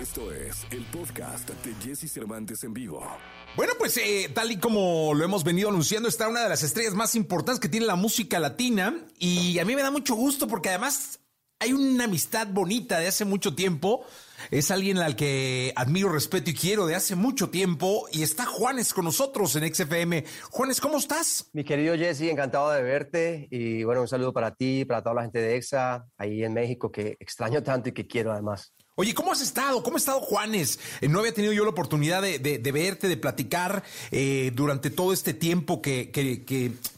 Esto es el podcast de Jesse Cervantes en vivo. Bueno, pues eh, tal y como lo hemos venido anunciando, está una de las estrellas más importantes que tiene la música latina y a mí me da mucho gusto porque además hay una amistad bonita de hace mucho tiempo. Es alguien al que admiro, respeto y quiero de hace mucho tiempo. Y está Juanes con nosotros en XFM. Juanes, ¿cómo estás? Mi querido Jesse, encantado de verte. Y bueno, un saludo para ti, para toda la gente de EXA, ahí en México, que extraño tanto y que quiero además. Oye, ¿cómo has estado? ¿Cómo ha estado Juanes? Eh, no había tenido yo la oportunidad de, verte, de platicar eh, durante todo este tiempo que,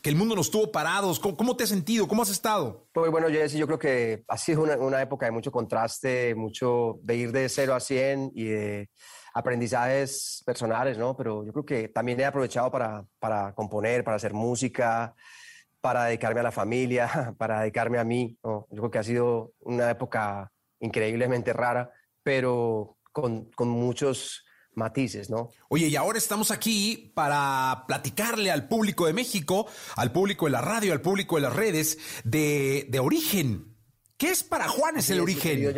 el mundo nos tuvo parados. ¿Cómo, te has sentido? ¿Cómo has estado? Pues bueno, Jesse, yo creo que ha sido una, época de mucho contraste, mucho de ir de 0 a 100 y de aprendizajes personales, ¿no? Pero yo creo que también he aprovechado para, para componer, para hacer música, para dedicarme a la familia, para dedicarme a mí. Yo creo que ha sido una época increíblemente rara, pero con, con muchos matices, ¿no? Oye, y ahora estamos aquí para platicarle al público de México, al público de la radio, al público de las redes, de, de Origen. ¿Qué es para Juanes el Origen?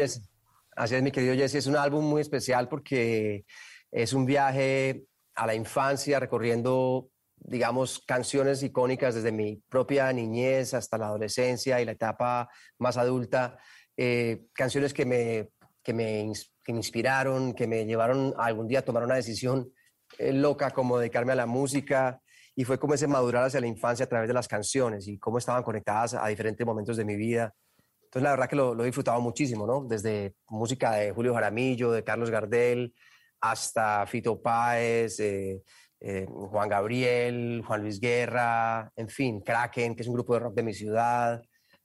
Así es, mi querido Jesse. Es un álbum muy especial porque es un viaje a la infancia recorriendo, digamos, canciones icónicas desde mi propia niñez hasta la adolescencia y la etapa más adulta eh, canciones que me, que, me, que me inspiraron, que me llevaron a algún día a tomar una decisión eh, loca como dedicarme a la música y fue como ese madurar hacia la infancia a través de las canciones y cómo estaban conectadas a diferentes momentos de mi vida. Entonces la verdad que lo, he disfrutado muchísimo, ¿no? Desde música de Julio Jaramillo, de Carlos Gardel, hasta Fito Páez, eh, Juan Gabriel, Juan Luis Guerra, en fin, Kraken, que es un grupo de rock de mi ciudad,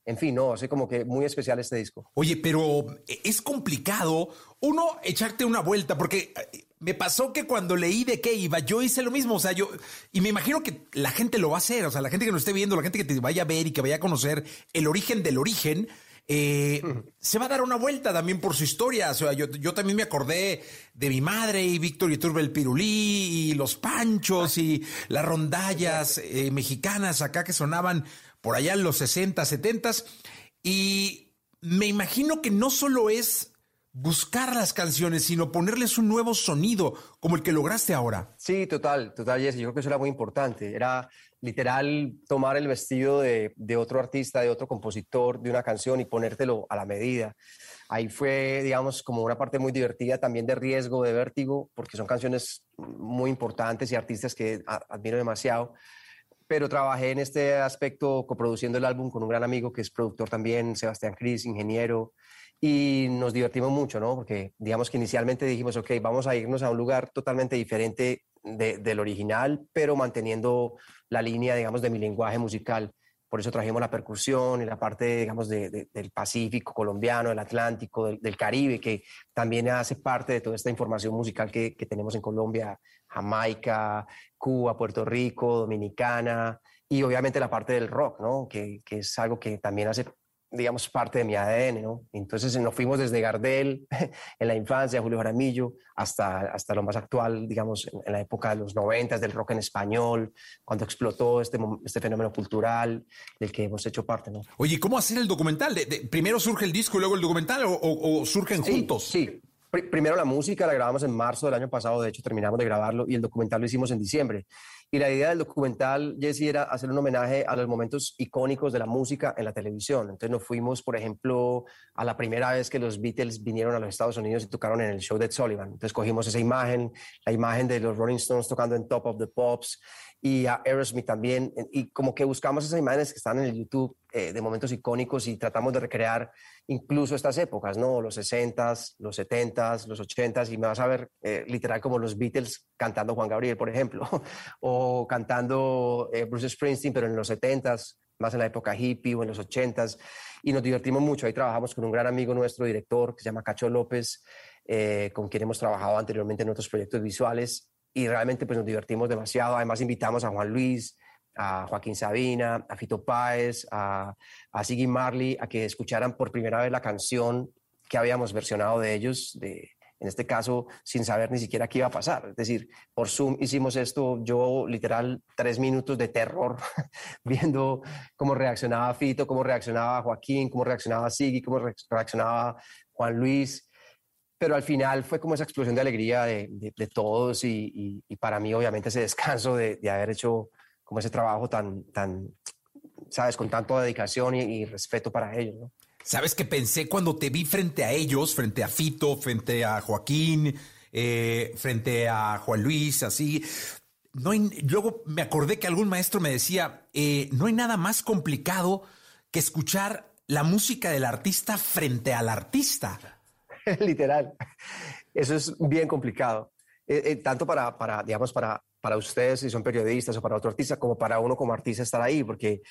en fin, no, así como que muy especial este disco. Oye, pero es complicado uno echarte una vuelta, porque eh, me pasó que cuando leí de qué iba, yo hice lo mismo, o sea, yo, y me imagino que la gente lo va a hacer, o sea, la gente que nos esté viendo, la gente que te vaya a ver y que vaya a conocer el origen del origen, eh, se va a dar una vuelta también por su historia. O sea, yo, también me acordé de mi madre y Víctor Iturbe el Pirulí y los panchos y las rondallas eh, mexicanas acá que sonaban por allá en los 60, 70 y me imagino que no solo es buscar las canciones, sino ponerles un nuevo sonido, como el que lograste ahora. Sí, total, total, Jesse. Yo creo que eso era muy importante. Era literal tomar el vestido de, de, otro artista, de otro compositor, de una canción y ponértelo a la medida. Ahí fue, digamos, como una parte muy divertida también de riesgo, de vértigo, porque son canciones muy importantes y artistas que admiro demasiado pero trabajé en este aspecto coproduciendo el álbum con un gran amigo que es productor también, Sebastián Cris, ingeniero, y nos divertimos mucho, ¿no? Porque digamos que inicialmente dijimos, ok, vamos a irnos a un lugar totalmente diferente del original, pero manteniendo la línea, digamos, de mi lenguaje musical. Por eso trajimos la percusión y la parte, digamos, del Pacífico colombiano, del Atlántico, del, Caribe, que también hace parte de toda esta información musical que, tenemos en Colombia, Jamaica, Cuba, Puerto Rico, Dominicana, y obviamente la parte del rock, ¿no? Que, que es algo que también hace digamos, parte de mi ADN, ¿no? Entonces nos fuimos desde Gardel, en la infancia, Julio Jaramillo, hasta, hasta lo más actual, digamos, en, la época de los noventas, del rock en español, cuando explotó este, este fenómeno cultural del que hemos hecho parte, ¿no? Oye, ¿cómo hacer el documental? ¿De, primero surge el disco y luego el documental o, surgen juntos? Sí, primero la música la grabamos en marzo del año pasado, de hecho terminamos de grabarlo y el documental lo hicimos en diciembre. Y la idea del documental, Jesse, era hacer un homenaje a los momentos icónicos de la música en la televisión. Entonces nos fuimos, por ejemplo, a la primera vez que los Beatles vinieron a los Estados Unidos y tocaron en el show de Sullivan. Entonces cogimos esa imagen, la imagen de los Rolling Stones tocando en Top of the Pops y a Aerosmith también. Y como que buscamos esas imágenes que están en el YouTube eh, de momentos icónicos y tratamos de recrear incluso estas épocas, ¿no? Los 60s, los 70s, los 80s, y me vas a ver eh, literal como los Beatles cantando Juan Gabriel, por ejemplo, o cantando eh, Bruce Springsteen, pero en los 70s, más en la época hippie o en los 80s, y nos divertimos mucho. Ahí trabajamos con un gran amigo nuestro, director, que se llama Cacho López, eh, con quien hemos trabajado anteriormente en otros proyectos visuales, y realmente pues nos divertimos demasiado. Además invitamos a Juan Luis, a Joaquín Sabina, a Fito Páez, a, a Siggy Marley, a que escucharan por primera vez la canción que habíamos versionado de ellos, de, en este caso sin saber ni siquiera qué iba a pasar. Es decir, por Zoom hicimos esto, yo literal tres minutos de terror, viendo cómo reaccionaba Fito, cómo reaccionaba Joaquín, cómo reaccionaba Siggy, cómo reaccionaba Juan Luis. Pero al final fue como esa explosión de alegría de, de, todos y, y, para mí obviamente ese descanso de, de, haber hecho como ese trabajo tan, tan sabes, con tanta dedicación y, respeto para ellos. Sabes que pensé cuando te vi frente a ellos, frente a Fito, frente a Joaquín, eh, frente a Juan Luis, así. No luego me acordé que algún maestro me decía, eh, no hay nada más complicado que escuchar la música del artista frente al artista. Literal. Eso es bien complicado. Eh, eh, tanto para, para, digamos, para, para ustedes si son periodistas o para otro artista, como para uno como artista estar ahí, porque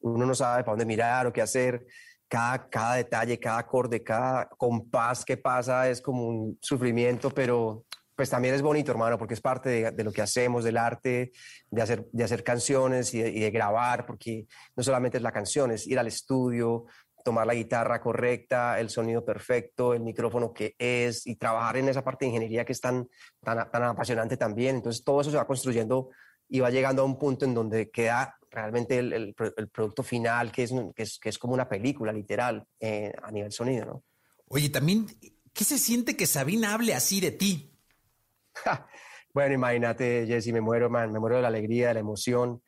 uno no sabe para dónde mirar o qué hacer. Cada, cada detalle, cada acorde, cada compás que pasa es como un sufrimiento, pero pues también es bonito, hermano, porque es parte de, lo que hacemos, del arte, de hacer, de hacer canciones y de, y de, grabar, porque no solamente es la canción, es ir al estudio, tomar la guitarra correcta, el sonido perfecto, el micrófono que es y trabajar en esa parte de ingeniería que es tan, tan, tan apasionante también. Entonces todo eso se va construyendo y va llegando a un punto en donde queda realmente el, el, el producto final, que es, que es, que es, como una película literal eh, a nivel sonido, ¿no? Oye, también, ¿qué se siente que Sabina hable así de ti? bueno, imagínate, Jesse, me muero, man, me muero de la alegría, de la emoción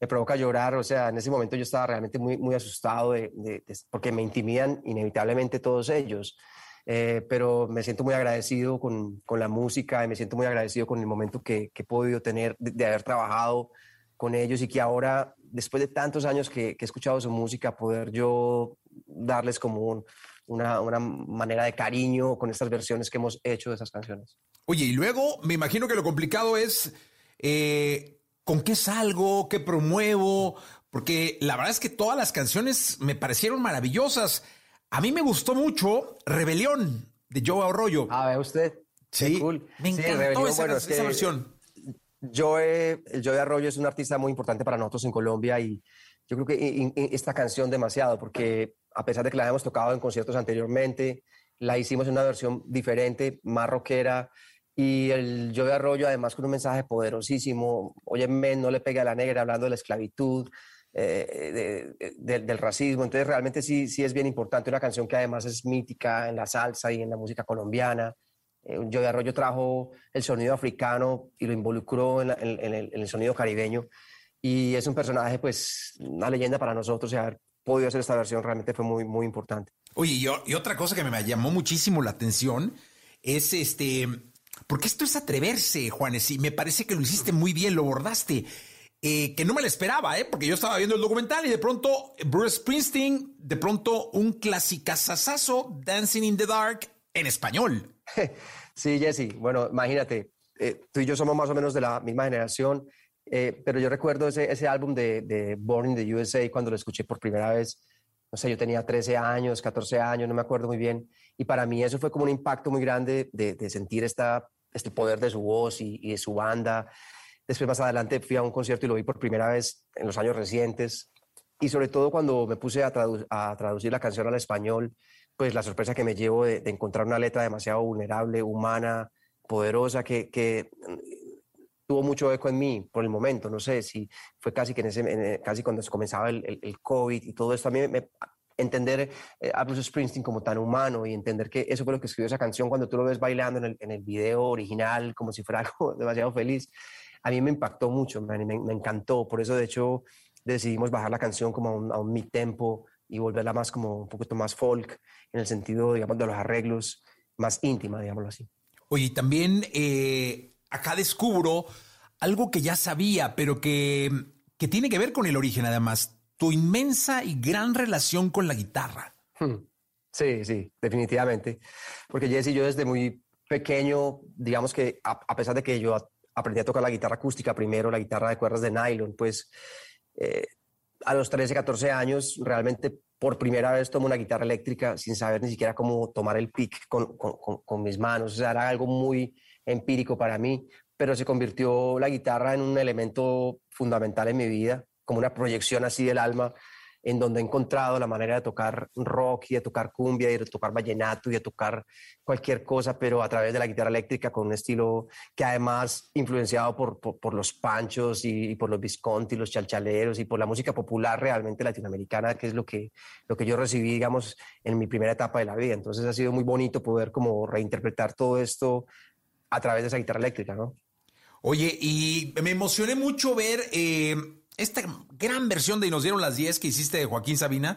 me provoca llorar, o sea, en ese momento yo estaba realmente muy, muy asustado de, porque me intimidan inevitablemente todos ellos, eh, pero me siento muy agradecido con, con, la música y me siento muy agradecido con el momento que, que he podido tener de, haber trabajado con ellos y que ahora, después de tantos años que, que he escuchado su música, poder yo darles como una, una, manera de cariño con estas versiones que hemos hecho de esas canciones. Oye, y luego me imagino que lo complicado es... Eh con qué salgo, qué promuevo, porque la verdad es que todas las canciones me parecieron maravillosas. A mí me gustó mucho Rebelión de Joe Arroyo. Ah, ve usted. Sí, me encantó esa, versión. Joe, el Joe Arroyo es un artista muy importante para nosotros en Colombia y yo creo que esta canción demasiado, porque a pesar de que la habíamos tocado en conciertos anteriormente, la hicimos en una versión diferente, más rockera, y el Yo de Arroyo, además, con un mensaje poderosísimo, oye, men, no le pegue a la negra, hablando de la esclavitud, eh, del racismo. Entonces, realmente sí, sí es bien importante. Una canción que además es mítica en la salsa y en la música colombiana. Eh, Yo de Arroyo trajo el sonido africano y lo involucró en, el, sonido caribeño. Y es un personaje, pues, una leyenda para nosotros. Y haber podido hacer esta versión realmente fue muy, muy importante. Oye, y, y otra cosa que me llamó muchísimo la atención es este porque esto es atreverse, Juanes, y me parece que lo hiciste muy bien, lo bordaste. Eh, que no me lo esperaba, ¿eh? porque yo estaba viendo el documental y de pronto Bruce Springsteen, de pronto un clasicazazazo, Dancing in the Dark, en español. Sí, Jesse, bueno, imagínate, eh, tú y yo somos más o menos de la misma generación, eh, pero yo recuerdo ese, álbum de, Born in the USA cuando lo escuché por primera vez, no sé, yo tenía 13 años, 14 años, no me acuerdo muy bien, y para mí eso fue como un impacto muy grande de, de sentir esta este poder de su voz y, de su banda. Después más adelante fui a un concierto y lo vi por primera vez en los años recientes. Y sobre todo cuando me puse a, traducir la canción al español, pues la sorpresa que me llevo de, encontrar una letra demasiado vulnerable, humana, poderosa, que, que, tuvo mucho eco en mí por el momento. No sé si fue casi, que en ese, casi cuando comenzaba el, el, el, COVID y todo esto. A mí me, entender eh, a Bruce Springsteen como tan humano y entender que eso fue lo que escribió esa canción cuando tú lo ves bailando en el, en el video original como si fuera algo demasiado feliz, a mí me impactó mucho, me, me, encantó. Por eso, de hecho, decidimos bajar la canción como a un, a un mid-tempo y volverla más como un poquito más folk, en el sentido, digamos, de los arreglos, más íntima, digámoslo así. Oye, también eh, acá descubro algo que ya sabía, pero que, que tiene que ver con el origen, además tu inmensa y gran relación con la guitarra. Hmm. Sí, sí, definitivamente. Porque Jesse, yo desde muy pequeño, digamos que a, pesar de que yo aprendí a tocar la guitarra acústica primero, la guitarra de cuerdas de nylon, pues eh, a los 13, 14 años realmente por primera vez tomo una guitarra eléctrica sin saber ni siquiera cómo tomar el pick con, con, mis manos. O sea, era algo muy empírico para mí, pero se convirtió la guitarra en un elemento fundamental en mi vida como una proyección así del alma. en donde he encontrado la manera de tocar rock y de tocar cumbia y de tocar vallenato y de tocar cualquier cosa, pero a través de la guitarra eléctrica con un estilo que además influenciado por, por, los panchos y, por los Visconti, los chalchaleros y por la música popular realmente latinoamericana, que es lo que, lo que yo recibí, digamos, en mi primera etapa de la vida. Entonces ha sido muy bonito poder como reinterpretar todo esto a través de esa guitarra eléctrica, ¿no? Oye, y me emocioné mucho ver eh, esta gran versión de Y nos dieron las 10 que hiciste de Joaquín Sabina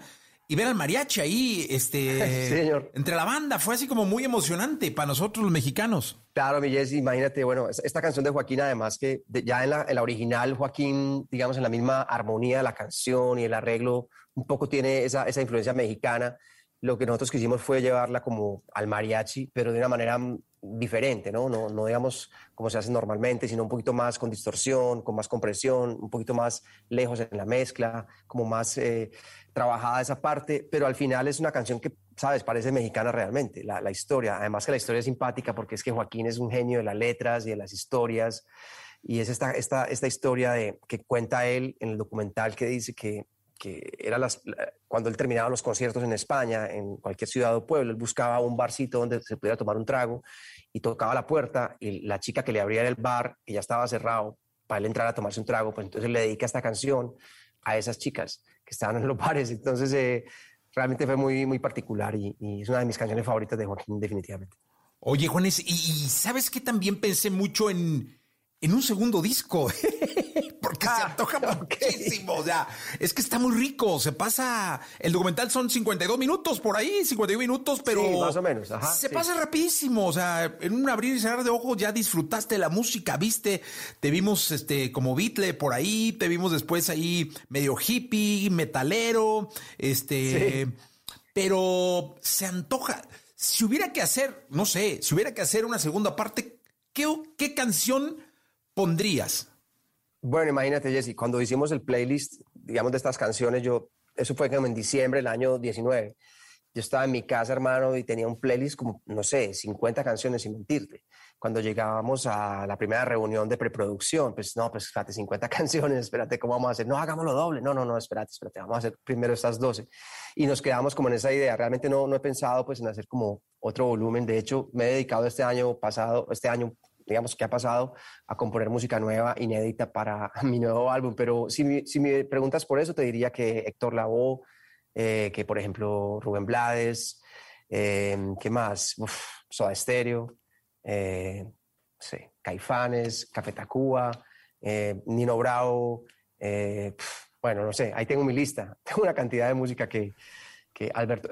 y ver al mariachi ahí, este, entre la banda, fue así como muy emocionante para nosotros los mexicanos. Claro, mi Jesse, imagínate, bueno, esta canción de Joaquín, además que ya en la, en la, original, Joaquín, digamos, en la misma armonía de la canción y el arreglo, un poco tiene esa, esa influencia mexicana. Lo que nosotros quisimos fue llevarla como al mariachi, pero de una manera diferente, ¿no? ¿no? No digamos como se hace normalmente, sino un poquito más con distorsión, con más compresión, un poquito más lejos en la mezcla, como más eh, trabajada esa parte, pero al final es una canción que, sabes, parece mexicana realmente, la, la, historia. Además que la historia es simpática porque es que Joaquín es un genio de las letras y de las historias, y es esta, esta, esta historia de, que cuenta él en el documental que dice que que era las, cuando él terminaba los conciertos en España, en cualquier ciudad o pueblo, él buscaba un barcito donde se pudiera tomar un trago y tocaba la puerta y la chica que le abría el bar, que ya estaba cerrado, para él entrar a tomarse un trago, pues entonces le dedica esta canción a esas chicas que estaban en los bares. Entonces eh, realmente fue muy, muy particular y, es una de mis canciones favoritas de Joaquín, definitivamente. Oye, Juanes, y, y sabes que también pensé mucho en, en un segundo disco. porque se ah, antoja muchísimo. O sea, es que está muy rico. Se pasa. El documental son 52 minutos por ahí, 52 minutos, pero. Sí, más o menos. se pasa rapidísimo. O sea, en un abrir y cerrar de ojos ya disfrutaste la música, viste. Te vimos este como Beatle por ahí, te vimos después ahí medio hippie, metalero. Este. Pero se antoja. Si hubiera que hacer, no sé, si hubiera que hacer una segunda parte, ¿qué, qué canción pondrías? Bueno, imagínate, Jesse, cuando hicimos el playlist, digamos, de estas canciones, yo, eso fue como en diciembre del año 19. Yo estaba en mi casa, hermano, y tenía un playlist como, no sé, 50 canciones, sin mentirte. Cuando llegábamos a la primera reunión de preproducción, pues no, pues espérate, 50 canciones, espérate, ¿cómo vamos a hacer? No, hagámoslo doble. No, no, no, espérate, espérate, vamos a hacer primero estas 12. Y nos quedamos como en esa idea. Realmente no, no he pensado pues en hacer como otro volumen. De hecho, me he dedicado este año pasado, este año digamos, que ha pasado a componer música nueva, inédita para mi nuevo álbum. Pero si, me preguntas por eso, te diría que Héctor Lavoe, eh, que por ejemplo Rubén Blades, eh, ¿qué más? Uf, Soda Stereo, eh, Caifanes, Café Tacuba, Nino Bravo, bueno, no sé, ahí tengo mi lista. Tengo una cantidad de música que, que Alberto,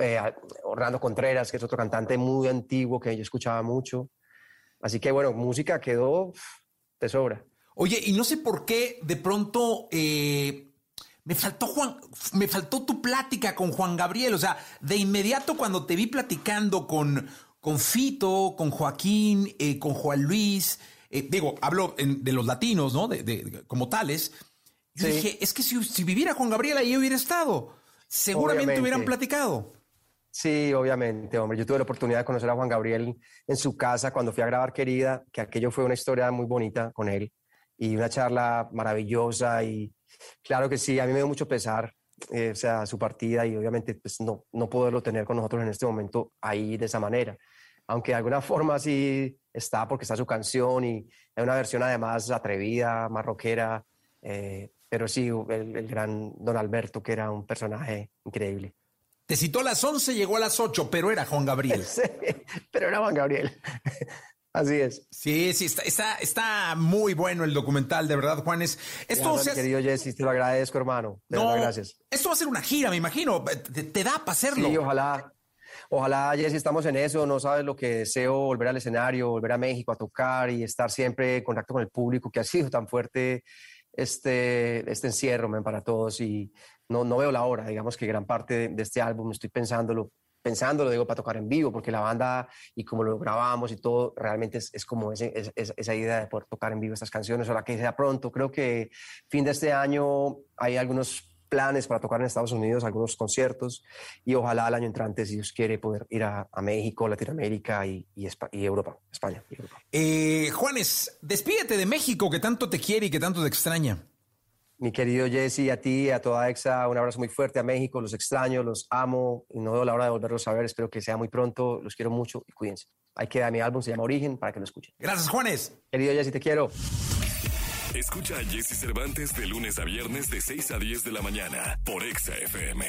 Orlando Contreras, que es otro cantante muy antiguo que yo escuchaba mucho. Así que bueno, música quedó de sobra. Oye, y no sé por qué de pronto eh, me faltó Juan, me faltó tu plática con Juan Gabriel. O sea, de inmediato cuando te vi platicando con, con Fito, con Joaquín, eh, con Juan Luis, eh, digo, hablo de los latinos, ¿no? De, como tales. Yo dije, es que si, si, viviera Juan Gabriel ahí hubiera estado. Seguramente hubieran platicado. Sí, obviamente, hombre. Yo tuve la oportunidad de conocer a Juan Gabriel en su casa cuando fui a grabar Querida, que aquello fue una historia muy bonita con él y una charla maravillosa y claro que sí, a mí me dio mucho pesar, eh, o sea, su partida y obviamente pues no, no poderlo tener con nosotros en este momento ahí de esa manera. Aunque de alguna forma sí está porque está su canción y es una versión además atrevida, más rockera, eh, pero sí, el gran Don Alberto, que era un personaje increíble. Te citó a las 11, llegó a las 8, pero era Juan Gabriel. Sí, pero era Juan Gabriel. Así es. Sí, sí, está, está, muy bueno el documental, de verdad, Juanes. Esto Querido Jesse, te lo agradezco, hermano. no, gracias. Esto va a ser una gira, me imagino. Te, da para hacerlo. Sí, ojalá. Ojalá, Jesse, estamos en eso. No sabes lo que deseo, volver al escenario, volver a México a tocar y estar siempre en contacto con el público, que ha sido tan fuerte este, este encierro para todos. Y no, no veo la hora, digamos que gran parte de, este álbum estoy pensándolo, pensándolo, digo, para tocar en vivo, porque la banda y como lo grabamos y todo, realmente es, como ese, esa idea de poder tocar en vivo estas canciones, la que sea pronto. Creo que fin de este año hay algunos planes para tocar en Estados Unidos, algunos conciertos, y ojalá el año entrante, si Dios quiere, poder ir a, México, Latinoamérica y, y, Europa, España. Y eh, Juanes, despídete de México, que tanto te quiere y que tanto te extraña. Mi querido Jesse, a ti, a toda EXA, un abrazo muy fuerte a México, los extraño, los amo y no veo la hora de volverlos a ver, espero que sea muy pronto, los quiero mucho y cuídense. Ahí queda mi álbum, se llama Origen, para que lo escuchen. Gracias, Juanes. Querido Jesse, te quiero. Escucha a Jesse Cervantes de lunes a viernes de 6 a 10 de la mañana por Exa FM.